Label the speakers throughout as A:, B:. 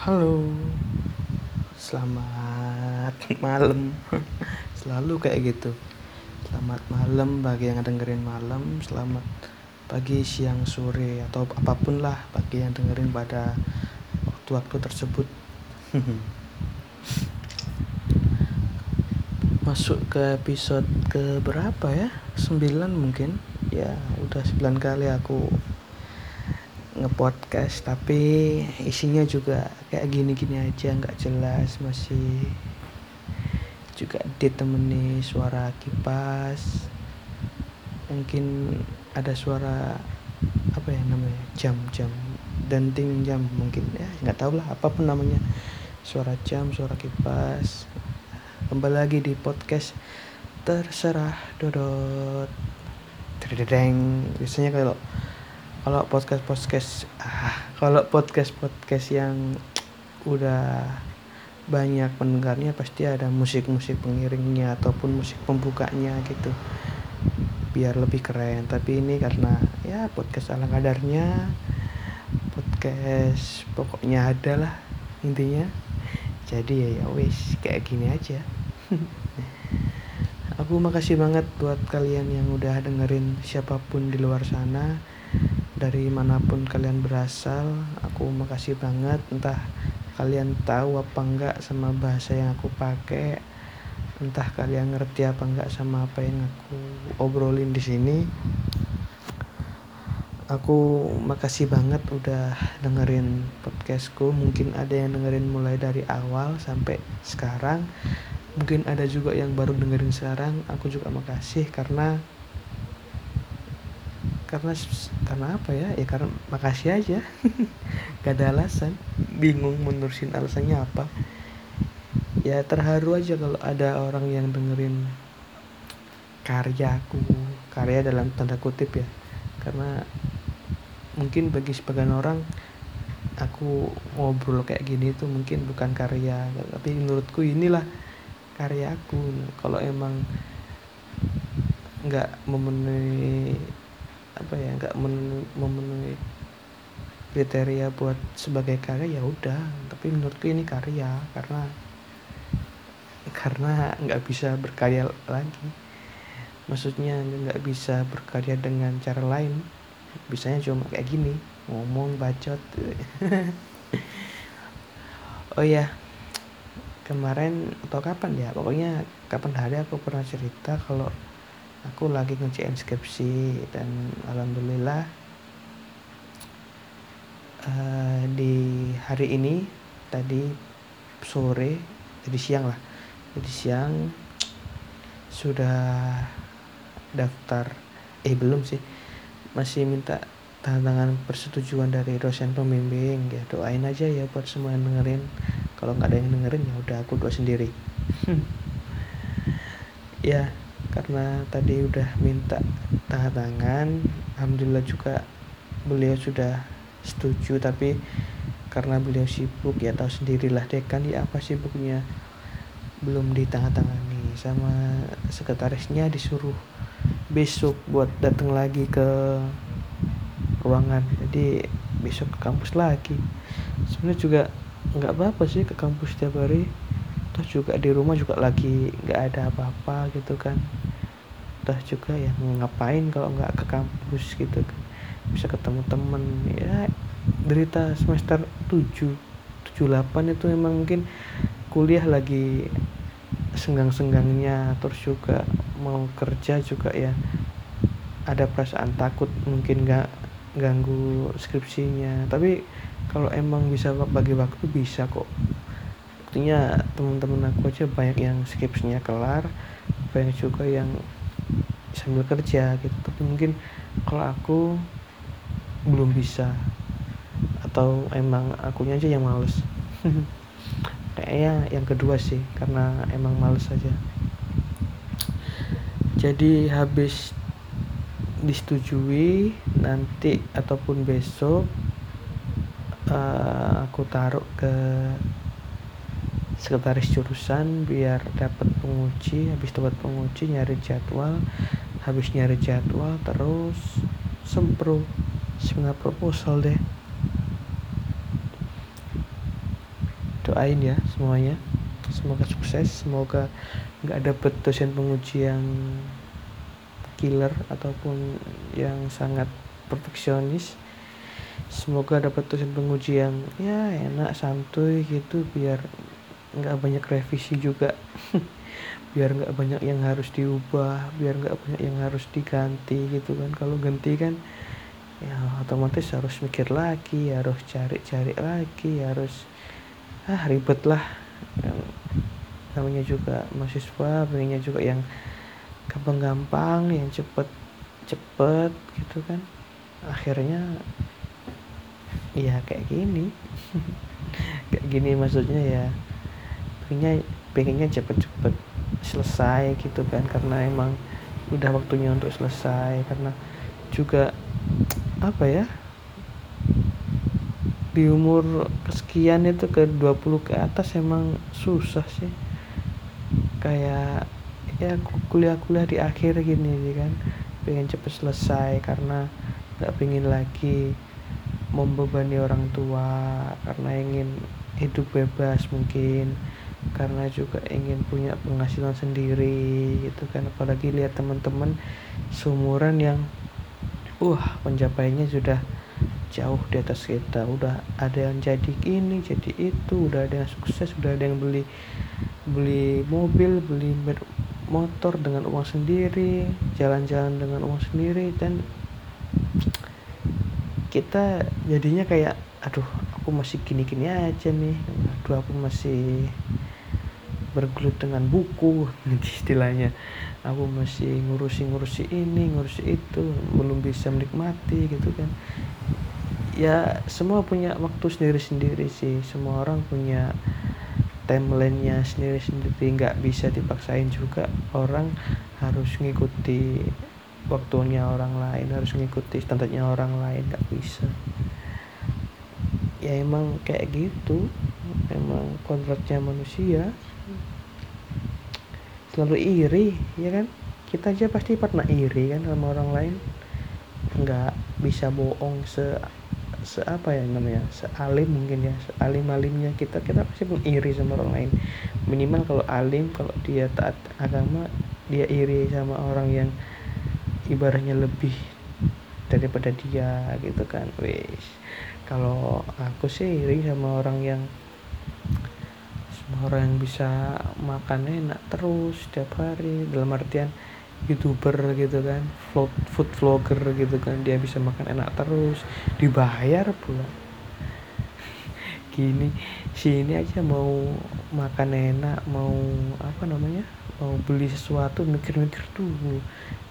A: Halo, selamat malam. Selalu kayak gitu. Selamat malam bagi yang dengerin malam, selamat pagi, siang, sore, atau apa pun lah bagi yang dengerin pada waktu-waktu tersebut. Masuk ke episode ke berapa ya? 9 mungkin. Ya, udah 9 kali aku ngepodcast tapi isinya juga kayak gini-gini aja nggak jelas masih juga ditemani suara kipas. Mungkin ada suara apa ya namanya jam-jam denting jam mungkin ya nggak tahu lah apa pun namanya. Suara jam suara kipas. Kembali lagi di podcast terserah dodot. Terdeng. biasanya kalau kalau podcast podcast ah kalau podcast podcast yang udah banyak pendengarnya pasti ada musik-musik pengiringnya ataupun musik pembukanya gitu. Biar lebih keren. Tapi ini karena ya podcast ala kadarnya podcast pokoknya ada lah intinya. Jadi ya ya wis kayak gini aja. Aku makasih banget buat kalian yang udah dengerin siapa pun di luar sana dari mana pun kalian berasal aku makasih banget. Entah kalian tahu apa enggak sama bahasa yang aku pakai. Entah kalian ngerti apa enggak sama apa yang aku obrolin di sini. Aku makasih banget udah dengerin podcastku. Mungkin ada yang dengerin mulai dari awal sampai sekarang. Mungkin ada juga yang baru dengerin sekarang. Aku juga makasih karena karena karena apa ya? Ya karena makasih aja. Gak ada alasan. Bingung menurusin alasannya apa. Ya terharu aja kalau ada orang yang dengerin karyaku karya dalam tanda kutip ya. Karena mungkin bagi sebagian orang aku ngobrol kayak gini tuh mungkin bukan karya. Tapi menurutku inilah karyaku kalau emang nggak memenuhi apa ya nggak memenuhi kriteria buat sebagai karya ya udah. Tapi menurutku ini karya karena karena nggak bisa berkarya lagi. Maksudnya nggak bisa berkarya dengan cara lain. Bisanya cuma kayak gini ngomong bacot. Oh ya kemarin atau kapan ya? Pokoknya kapan hari aku pernah cerita kalau aku lagi ngerjain skripsi dan alhamdulillah uh, di hari ini tadi sore jadi siang lah jadi siang sudah daftar eh belum sih masih minta tanda tangan persetujuan dari dosen pembimbing ya doain aja ya buat semua yang dengerin kalau nggak ada yang dengerin ya udah aku doa sendiri. Ya karena tadi udah minta tanda tangan alhamdulillah juga beliau sudah setuju. Tapi karena beliau sibuk ya tahu sendirilah dekan ya apa sibuknya? Belum ditandatangani sama sekretarisnya disuruh besok buat datang lagi ke ruangan. Jadi besok ke kampus lagi. Sebenarnya juga nggak apa-apa sih ke kampus setiap hari toh juga di rumah juga lagi nggak ada apa-apa gitu kan. Toh juga ya ngapain kalau nggak ke kampus gitu kan. Bisa ketemu temen ya derita semester 7 78 itu emang mungkin kuliah lagi senggang-senggangnya. Terus juga mau kerja juga ya ada perasaan takut mungkin nggak ganggu skripsinya. Tapi kalau emang bisa bagi waktu bisa kok buktinya teman-teman aku aja banyak yang skripsinya kelar banyak juga yang sambil kerja gitu. Tapi mungkin kalau aku belum bisa atau emang akunya aja yang males. Kayaknya yang kedua sih karena emang males aja. Jadi habis disetujui nanti ataupun besok uh, aku taruh ke sekretaris jurusan biar dapat penguji habis dapat penguji nyari jadwal habis nyari jadwal terus sempro seminar proposal deh. Doain ya semuanya semoga sukses semoga nggak dapet dosen penguji yang killer ataupun yang sangat perfeksionis. Semoga dapat dosen penguji yang ya enak santuy gitu biar nggak banyak revisi juga. Biar nggak banyak yang harus diubah biar nggak banyak yang harus diganti gitu kan. Kalau ganti kan ya otomatis harus mikir lagi harus cari-cari lagi harus ah ribet lah. Namanya juga mahasiswa pengennya juga yang gampang-gampang yang cepet cepet gitu kan. Akhirnya ya kayak gini. Kayak gini maksudnya ya pengennya pengennya cepet-cepet selesai gitu kan karena emang udah waktunya untuk selesai karena juga apa ya di umur kesekian itu ke 20 ke atas emang susah sih. Kayak ya kuliah-kuliah di akhir gini sih kan pengen cepet selesai karena nggak pengen lagi membebani orang tua karena ingin hidup bebas mungkin karena juga ingin punya penghasilan sendiri gitu kan. Apalagi lihat teman-teman seumuran yang wah pencapaiannya sudah jauh di atas kita. Udah ada yang jadi ini jadi itu udah ada yang sukses udah ada yang beli beli mobil beli motor dengan uang sendiri jalan-jalan dengan uang sendiri dan kita jadinya kayak aduh aku masih gini-gini aja nih. Aduh aku masih bergelut dengan buku istilahnya. Aku masih ngurusi ngurusi ini ngurusi itu belum bisa menikmati gitu kan. Ya semua punya waktu sendiri-sendiri sih. Semua orang punya timelinenya sendiri-sendiri. Nggak bisa dipaksain juga. Orang harus ngikuti waktunya orang lain harus ngikuti standarnya orang lain. Nggak bisa. Ya emang kayak gitu. Emang kontraknya manusia selalu iri ya kan? Kita aja pasti pernah iri kan sama orang lain. Nggak bisa bohong se se apa ya namanya sealim mungkin ya sealim alimnya kita. Kita pasti pun iri sama orang lain. Minimal kalau alim kalau dia taat agama dia iri sama orang yang ibaratnya lebih daripada dia gitu kan. Wis. Kalau aku sih iri sama orang yang orang yang bisa makan enak terus setiap hari dalam artian youtuber gitu kan food, food vlogger gitu kan dia bisa makan enak terus dibayar pula. Gini sini aja mau makan enak mau apa namanya mau beli sesuatu mikir-mikir tuh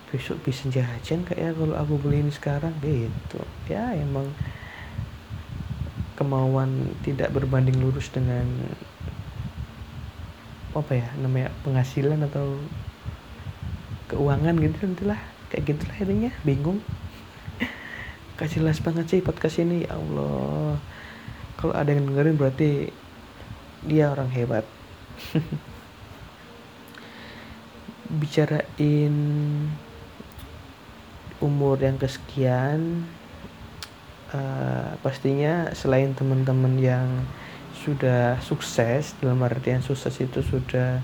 A: besok bisa jajan kayak ya kalau aku beli ini sekarang? Gitu. Ya emang kemauan tidak berbanding lurus dengan apa ya namanya penghasilan atau keuangan gitu nantilah. Kayak gitulah intinya bingung. Gak jelas banget sih podcast ini ya Allah. Kalau ada yang dengerin berarti dia orang hebat. Bicarain umur yang kesekian uh, pastinya selain teman-teman yang sudah sukses dalam artian sukses itu sudah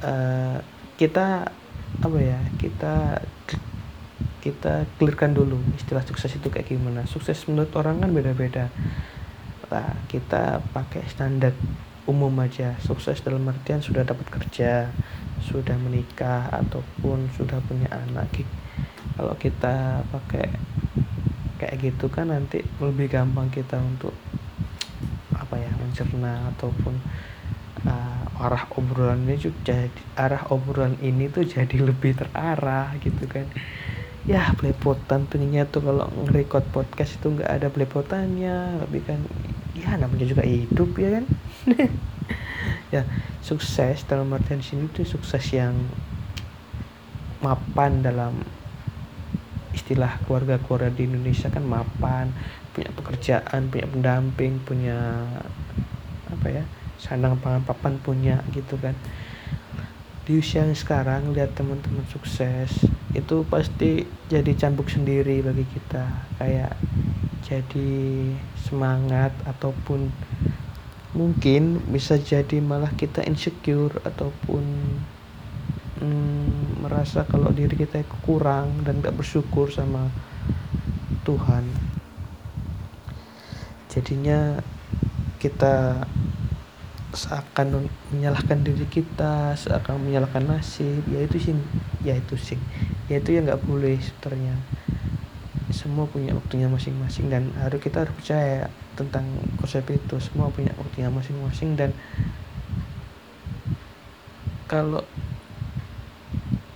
A: uh, kita apa ya kita kita clearkan dulu istilah sukses itu kayak gimana. Sukses menurut orang kan beda-beda. Lah kita pakai standar umum aja. Sukses dalam artian sudah dapat kerja sudah menikah ataupun sudah punya anak. Kalau kita pakai kayak gitu kan nanti lebih gampang kita untuk mencerna ataupun uh, arah obrolan ini jadi arah obrolan ini tuh jadi lebih terarah gitu kan. Ya belepotan tentunya tuh kalau nge-record podcast itu nggak ada belepotannya tapi kan ya namanya juga hidup ya kan. Ya sukses dalam artian sini tuh sukses yang mapan dalam istilah keluarga-keluarga di Indonesia kan mapan punya pekerjaan punya pendamping punya apa ya sandang pangan papan punya gitu kan. Di usia yang sekarang lihat teman-teman sukses itu pasti jadi cambuk sendiri bagi kita. Kayak jadi semangat ataupun mungkin bisa jadi malah kita insecure ataupun hmm, merasa kalau diri kita kurang dan gak bersyukur sama Tuhan. Jadinya kita seakan menyalahkan diri kita seakan menyalahkan nasib ya itu sih ya itu sih. Ya itu yang nggak boleh sebenarnya. Semua punya waktunya masing-masing dan harus kita harus percaya tentang konsep itu. Semua punya waktunya masing-masing dan kalau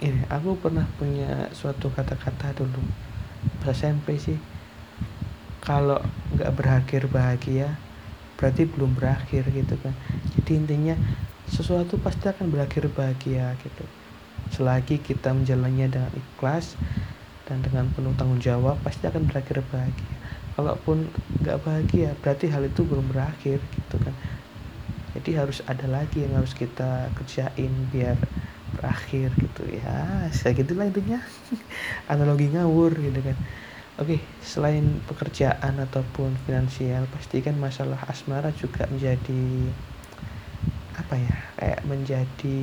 A: ini aku pernah punya suatu kata-kata dulu. Pas SMP sih kalau nggak berakhir bahagia berarti belum berakhir gitu kan. Jadi intinya sesuatu pasti akan berakhir bahagia gitu. Selagi kita menjalannya dengan ikhlas dan dengan penuh tanggung jawab pasti akan berakhir bahagia. Kalaupun nggak bahagia berarti hal itu belum berakhir gitu kan. Jadi harus ada lagi yang harus kita kerjain biar berakhir gitu ya. Saya gitulah intinya. Analogi ngawur gitu kan Oke, selain pekerjaan ataupun finansial, pastikan masalah asmara juga menjadi apa ya? Kayak menjadi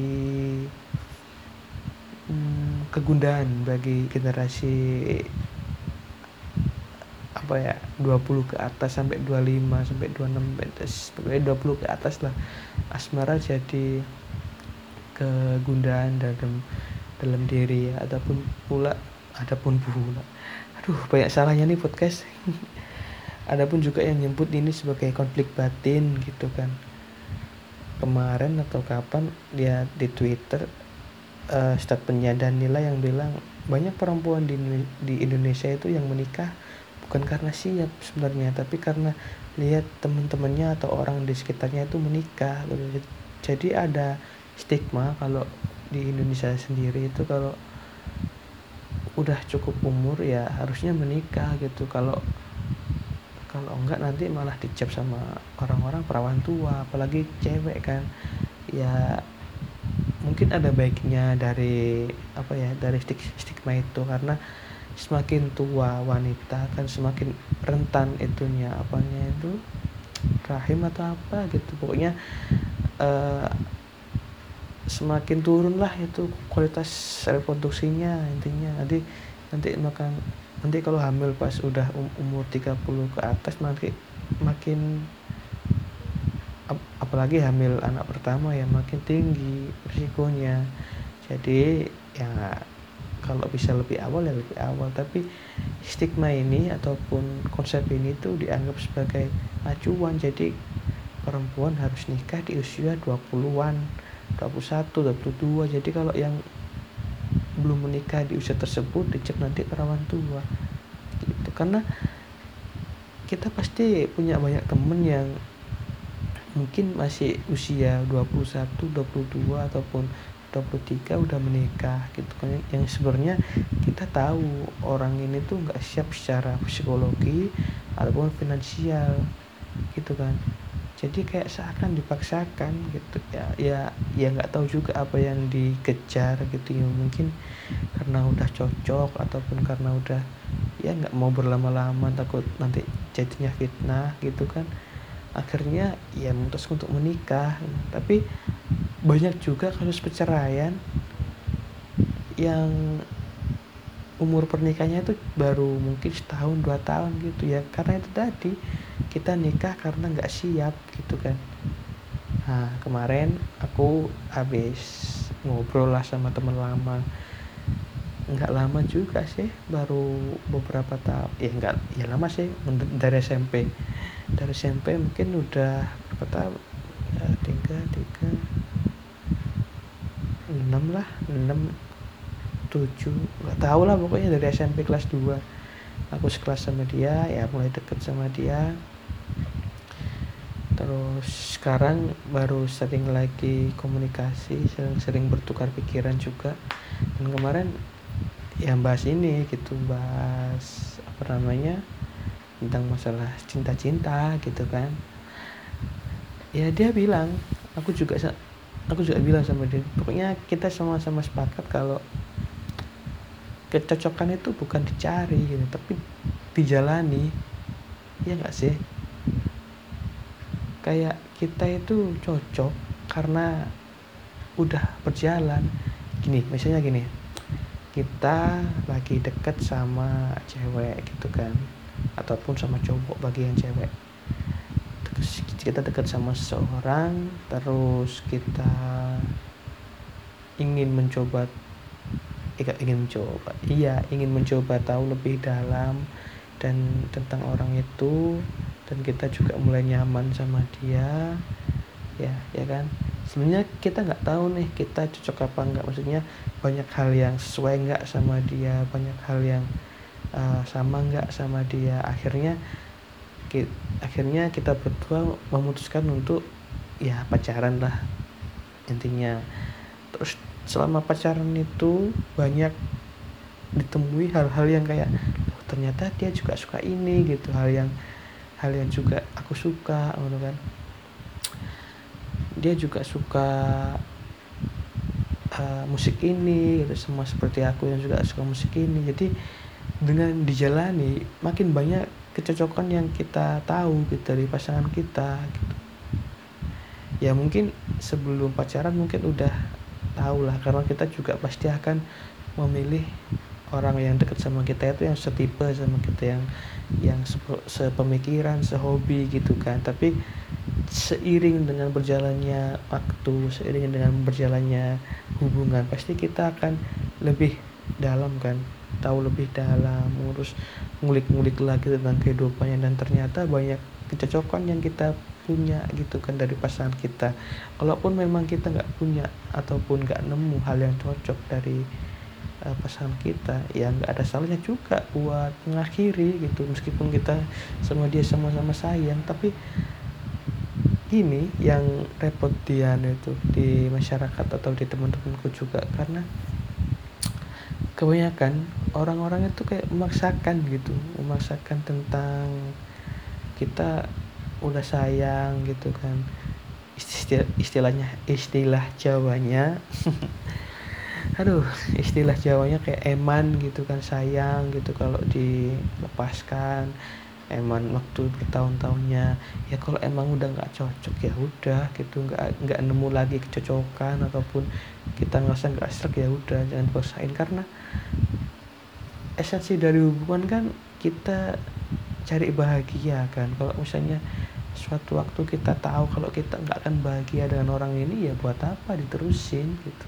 A: hmm, kegundahan bagi generasi apa ya 20 ke atas sampai 25 sampai 26 pokoknya 20 ke atas lah asmara jadi kegundahan dalam dalam diri ya ataupun pula adapun pula aduh banyak salahnya nih podcast. Adapun juga yang nyebut ini sebagai konflik batin gitu kan. Kemarin atau kapan dia di Twitter uh, statementnya Danila yang bilang banyak perempuan di di Indonesia itu yang menikah bukan karena siap sebenarnya tapi karena lihat teman-temannya atau orang di sekitarnya itu menikah. Jadi ada stigma kalau di Indonesia sendiri itu kalau udah cukup umur ya harusnya menikah gitu. Kalau kalau enggak nanti malah dicap sama orang-orang perawan tua apalagi cewek kan. Ya mungkin ada baiknya dari apa ya dari stigma itu. Karena semakin tua wanita kan semakin rentan itunya apanya itu rahim atau apa gitu. Pokoknya uh, semakin turun lah itu kualitas reproduksinya intinya. Nanti nanti makan nanti kalau hamil pas udah um, umur 30 ke atas makin makin ap, apalagi hamil anak pertama ya makin tinggi risikonya. Jadi ya kalau bisa lebih awal ya lebih awal. Tapi stigma ini ataupun konsep ini tuh dianggap sebagai acuan. Jadi perempuan harus nikah di usia 20-an 21 22 jadi kalau yang belum menikah di usia tersebut dicek nanti perawan tua. Gitu. Karena kita pasti punya banyak temen yang mungkin masih usia 21, 22 ataupun 23 udah menikah gitu kan. Yang sebenarnya kita tahu orang ini tuh nggak siap secara psikologi ataupun finansial gitu kan jadi kayak seakan dipaksakan gitu. Ya ya ya nggak tahu juga apa yang dikejar gitu ya. Mungkin karena udah cocok ataupun karena udah ya nggak mau berlama-lama takut nanti jadinya fitnah gitu kan. Akhirnya ya memutuskan untuk menikah. Tapi banyak juga kasus perceraian yang umur pernikahannya itu baru mungkin setahun dua tahun gitu ya. Karena itu tadi kita nikah karena nggak siap gitu kan. Nah kemarin aku habis ngobrol lah sama teman lama. Nggak lama juga sih baru beberapa tahun. Ya nggak ya lama sih dari SMP dari SMP mungkin udah berapa tahun? Tiga tiga enam lah enam tujuh nggak tahu lah pokoknya dari SMP kelas 2 aku sekelas sama dia ya mulai deket sama dia. Terus sekarang baru sering lagi komunikasi sering-sering bertukar pikiran juga. Dan kemarin ya bahas ini gitu bahas apa namanya tentang masalah cinta-cinta gitu kan. Ya dia bilang aku juga aku juga bilang sama dia pokoknya kita sama-sama sepakat kalau kecocokan itu bukan dicari gitu tapi dijalani. Ya nggak sih? Kayak kita itu cocok karena udah berjalan. Gini misalnya gini kita lagi deket sama cewek gitu kan ataupun sama cowok bagi yang cewek. Terus kita dekat sama seseorang terus kita ingin mencoba ingin mencoba. Iya ingin mencoba tahu lebih dalam dan tentang orang itu. Dan kita juga mulai nyaman sama dia. Ya ya kan? Sebenarnya kita nggak tahu nih kita cocok apa nggak. Maksudnya banyak hal yang sesuai nggak sama dia banyak hal yang uh, sama nggak sama dia. Akhirnya kita, akhirnya kita berdua memutuskan untuk ya pacaran lah. Intinya. Terus selama pacaran itu banyak ditemui hal-hal yang kayak oh, ternyata dia juga suka ini gitu. Hal yang hal yang juga aku suka gitu kan. Dia juga suka uh, musik ini gitu. Sama seperti aku yang juga suka musik ini. Jadi dengan dijalani makin banyak kecocokan yang kita tahu gitu dari pasangan kita gitu. Ya mungkin sebelum pacaran mungkin udah tahu lah karena kita juga pasti akan memilih orang yang dekat sama kita itu yang setipe sama kita yang yang sepemikiran sehobi gitu kan. Tapi seiring dengan berjalannya waktu seiring dengan berjalannya hubungan pasti kita akan lebih dalam kan. Tahu lebih dalam ngurus ngulik-ngulik lagi tentang kehidupannya. Dan ternyata banyak kecocokan yang kita punya gitu kan dari pasangan kita. Kalaupun memang kita nggak punya ataupun nggak nemu hal yang cocok dari uh, pasangan kita ya nggak ada salahnya juga buat mengakhiri gitu. Meskipun kita sama dia sama-sama sayang tapi ini yang repot dia itu di masyarakat atau di teman-temanku juga. Karena kebanyakan orang-orang itu kayak memaksakan gitu memaksakan tentang kita udah sayang gitu kan. Istilah istilahnya istilah Jawanya. Aduh istilah Jawanya kayak eman gitu kan sayang gitu kalau dilepaskan. Emang waktu bertahun-tahunnya. Ya kalau emang udah nggak cocok ya udah gitu. Nggak nggak nemu lagi kecocokan ataupun kita ngerasa nggak serak ya udah jangan paksain karena esensi dari hubungan kan kita cari bahagia kan. Kalau misalnya suatu waktu kita tahu kalau kita nggak akan bahagia dengan orang ini ya buat apa diterusin gitu.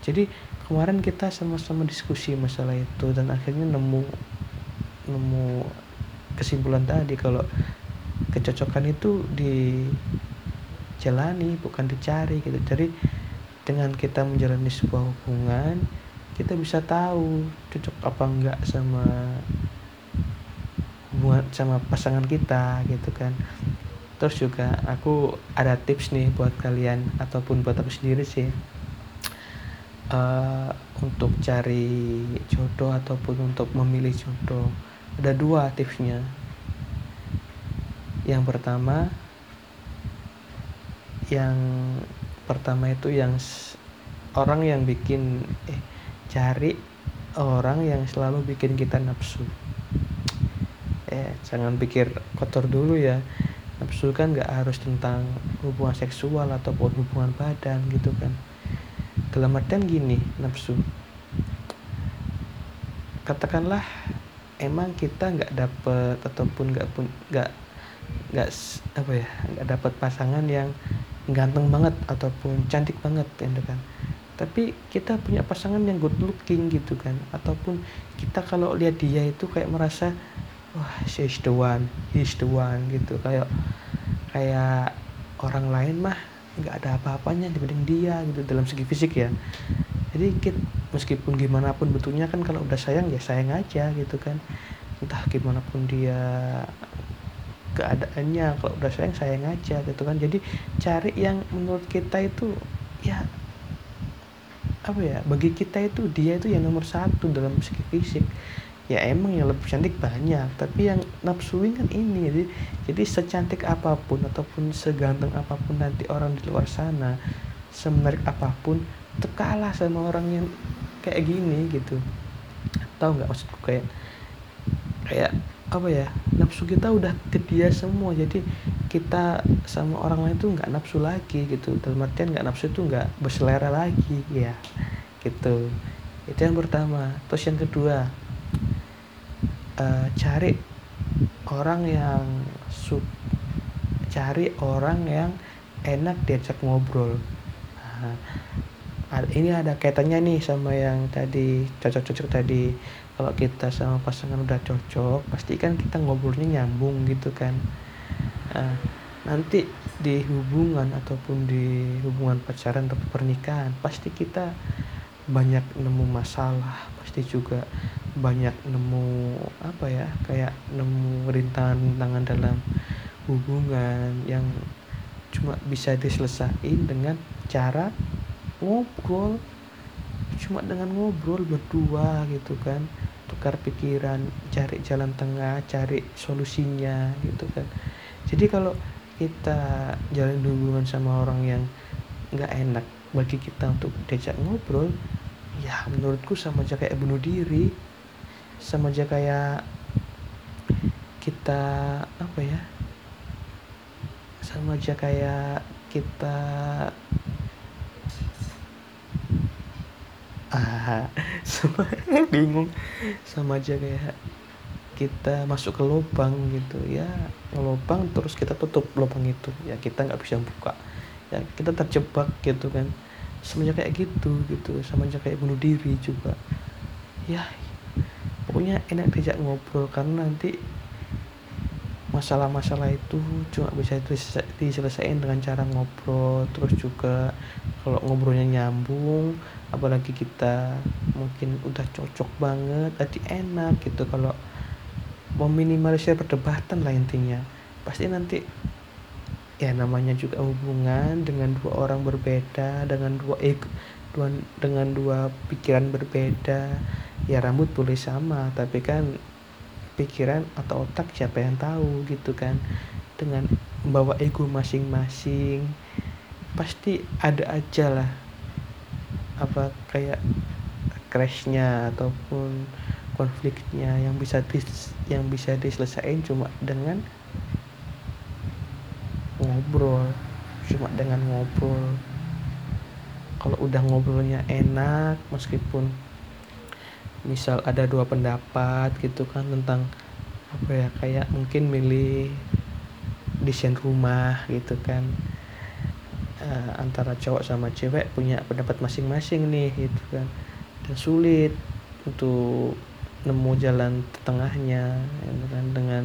A: Jadi kemarin kita sama-sama diskusi masalah itu dan akhirnya nemu nemu kesimpulan tadi kalau kecocokan itu dijalani bukan dicari gitu. Jadi dengan kita menjalani sebuah hubungan kita bisa tahu cocok apa enggak sama hubungan sama pasangan kita gitu kan terus juga aku ada tips nih buat kalian ataupun buat aku sendiri sih. Uh, untuk cari jodoh ataupun untuk memilih jodoh ada dua tipsnya. Yang pertama yang pertama itu yang orang yang bikin eh cari orang yang selalu bikin kita nafsu. Eh jangan pikir kotor dulu ya nafsu kan nggak harus tentang hubungan seksual ataupun hubungan badan gitu kan. Dalam artian gini nafsu. Katakanlah emang kita nggak dapet ataupun nggak pun nggak nggak apa ya nggak dapet pasangan yang ganteng banget ataupun cantik banget gitu kan. Tapi kita punya pasangan yang good looking gitu kan. Ataupun kita kalau lihat dia itu kayak merasa wah she's the one he's the one gitu. Kayak kayak orang lain mah nggak ada apa-apanya dibanding dia gitu dalam segi fisik ya. Jadi kita, meskipun gimana pun betulnya kan kalau udah sayang ya sayang aja gitu kan. Entah gimana pun dia keadaannya kalau udah sayang sayang aja gitu kan. Jadi cari yang menurut kita itu ya apa ya bagi kita itu dia itu yang nomor satu dalam segi fisik ya emang yang lebih cantik banyak tapi yang nafsuin kan ini. Jadi jadi secantik apa pun ataupun seganteng apa pun nanti orang di luar sana semenarik apa pun tetap kalah sama orang yang kayak gini gitu. Tahu nggak maksudku? Kayak kayak apa ya nafsu kita udah ke dia semua. Jadi kita sama orang lain tuh nggak nafsu lagi gitu. Dalam artian nggak nafsu tuh nggak berselera lagi ya. Gitu. Itu yang pertama. Terus yang kedua uh, cari orang yang sub cari orang yang enak diajak ngobrol. Nah, ini ada kaitannya nih sama yang tadi cocok-cocok tadi. Kalau kita sama pasangan udah cocok pasti kan kita ngobrolnya nyambung gitu kan. Nah, nanti di hubungan ataupun di hubungan pacaran atau pernikahan pasti kita banyak nemu masalah pasti juga banyak nemu apa ya kayak nemu rintangan-rintangan dalam hubungan yang cuma bisa diselesaikan dengan cara ngobrol. Cuma dengan ngobrol berdua gitu kan tukar pikiran cari jalan tengah cari solusinya gitu kan. Jadi kalau kita jalan hubungan sama orang yang nggak enak bagi kita untuk diajak ngobrol ya menurutku sama aja kayak bunuh diri. Sama aja kayak kita apa ya sama aja kayak kita ah sama bingung. Sama aja kayak kita masuk ke lubang gitu ya. Lubang terus kita tutup lubang itu. Ya kita nggak bisa buka. Ya kita terjebak gitu kan sama aja kayak gitu gitu. Sama aja kayak bunuh diri juga. Ya pokoknya enak diajak ngobrol karena nanti masalah-masalah itu cuma bisa diselesaikan dengan cara ngobrol. Terus juga kalau ngobrolnya nyambung apalagi kita mungkin udah cocok banget jadi enak gitu. Kalau meminimalisir perdebatan lah intinya. Pasti nanti ya namanya juga hubungan dengan dua orang berbeda dengan dua dua, dengan dua pikiran berbeda. Ya rambut boleh sama tapi kan pikiran atau otak siapa yang tahu gitu kan. Dengan membawa ego masing-masing pasti ada aja lah. Apa kayak crashnya ataupun konfliknya yang bisa dis, yang bisa diselesaikan cuma dengan ngobrol. Cuma dengan ngobrol. Kalau udah ngobrolnya enak meskipun misal ada dua pendapat gitu kan tentang apa ya kayak mungkin milih desain rumah gitu kan. Uh, antara cowok sama cewek punya pendapat masing-masing nih gitu kan. Dan sulit untuk nemu jalan tengahnya gitu kan dengan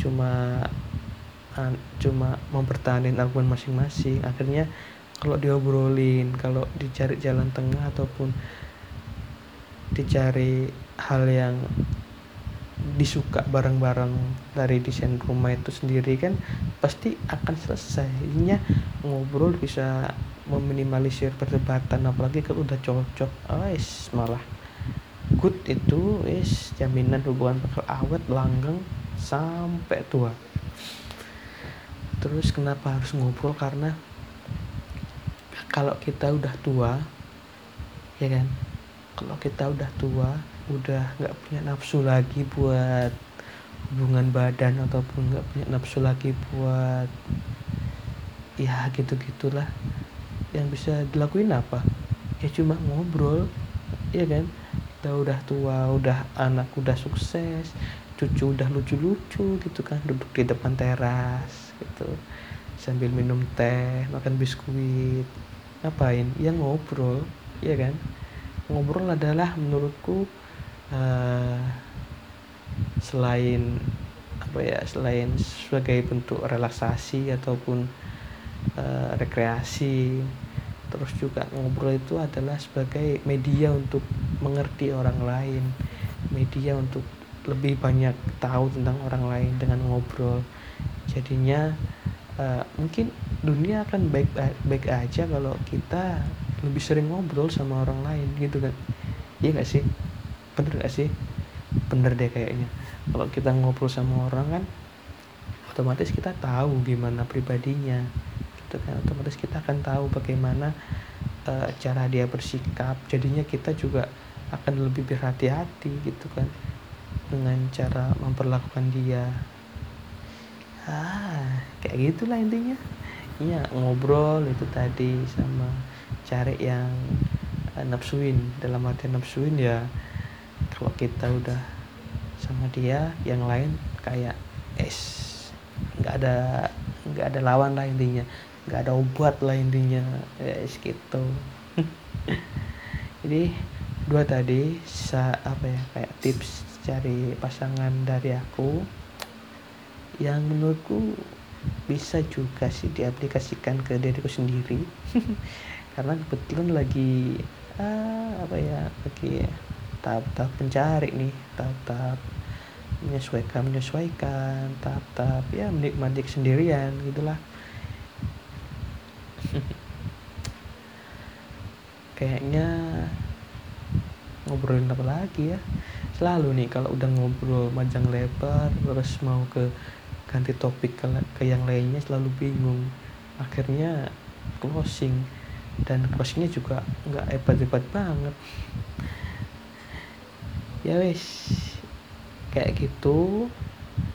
A: cuma cuma mempertahankan argumen masing-masing. Akhirnya kalau diobrolin kalau dicari jalan tengah ataupun dicari hal yang disuka bareng-bareng dari desain rumah itu sendiri kan pasti akan selesai. Ininya ngobrol bisa meminimalisir perdebatan apalagi kalau udah cocok. Oh, is malah good itu is jaminan hubungan bakal awet langgeng sampai tua terus kenapa harus ngobrol? Karena kalau kita udah tua ya kan? Kalau kita udah tua udah nggak punya nafsu lagi buat hubungan badan ataupun nggak punya nafsu lagi buat ya gitu gitulah yang bisa dilakuin apa? Ya cuma ngobrol ya kan? Kita udah tua udah anak udah sukses cucu udah lucu-lucu gitu kan duduk di depan teras gitu. Sambil minum teh makan biskuit ngapain? Ya ngobrol ya kan? Ngobrol adalah menurutku uh, selain apa ya selain sebagai bentuk relaksasi ataupun uh, rekreasi terus juga ngobrol itu adalah sebagai media untuk mengerti orang lain media untuk lebih banyak tahu tentang orang lain dengan ngobrol jadinya uh, mungkin dunia akan baik baik aja kalau kita lebih sering ngobrol sama orang lain gitu kan? Iya gak sih? Bener gak sih? Bener deh kayaknya. Kalau kita ngobrol sama orang kan otomatis kita tahu gimana pribadinya gitu kan? Otomatis kita akan tahu bagaimana uh, cara dia bersikap. Jadinya kita juga akan lebih berhati-hati gitu kan? Dengan cara memperlakukan dia ah kayak gitulah intinya. Iya ngobrol itu tadi sama cari yang uh, nafsuin. Dalam arti nafsuin ya kalau kita udah sama dia yang lain kayak es nggak ada nggak ada lawan lah intinya. Nggak ada obat lah intinya. Es gitu. Jadi dua tadi sa apa ya kayak tips cari pasangan dari aku yang menurutku bisa juga sih diaplikasikan ke diriku sendiri. Karena kebetulan lagi ah, apa ya lagi tahap-tahap pencari nih tahap-tahap menyesuaikan menyesuaikan tahap-tahap ya menikmati sendirian gitulah. Kayaknya ngobrolin apa lagi ya? Selalu nih kalau udah ngobrol panjang lebar terus mau ke ganti topik ke, ke yang lainnya selalu bingung. Akhirnya closing. Dan closingnya juga nggak hebat-hebat banget. Ya wes kayak gitu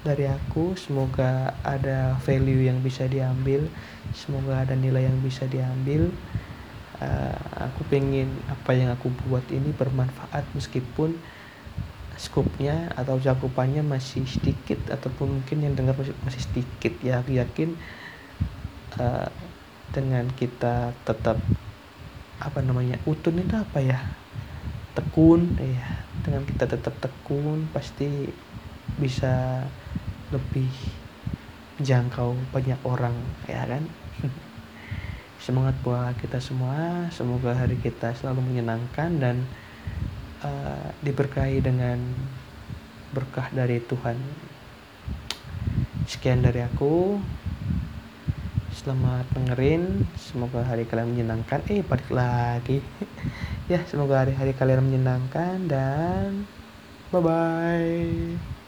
A: dari aku. Semoga ada value yang bisa diambil. Semoga ada nilai yang bisa diambil. Uh, aku pengen apa yang aku buat ini bermanfaat meskipun skupnya atau cakupannya masih sedikit ataupun mungkin yang dengar masih, masih sedikit ya. Aku yakin uh, dengan kita tetap apa namanya utun itu apa ya? Tekun ya dengan kita tetap tekun pasti bisa lebih jangkau banyak orang ya kan? Semangat buat kita semua. Semoga hari kita selalu menyenangkan dan uh, diberkahi dengan berkah dari Tuhan. Sekian dari aku. Selamat dengerin. Semoga hari kalian menyenangkan. Eh, balik lagi. ya, semoga hari-hari kalian menyenangkan dan bye bye.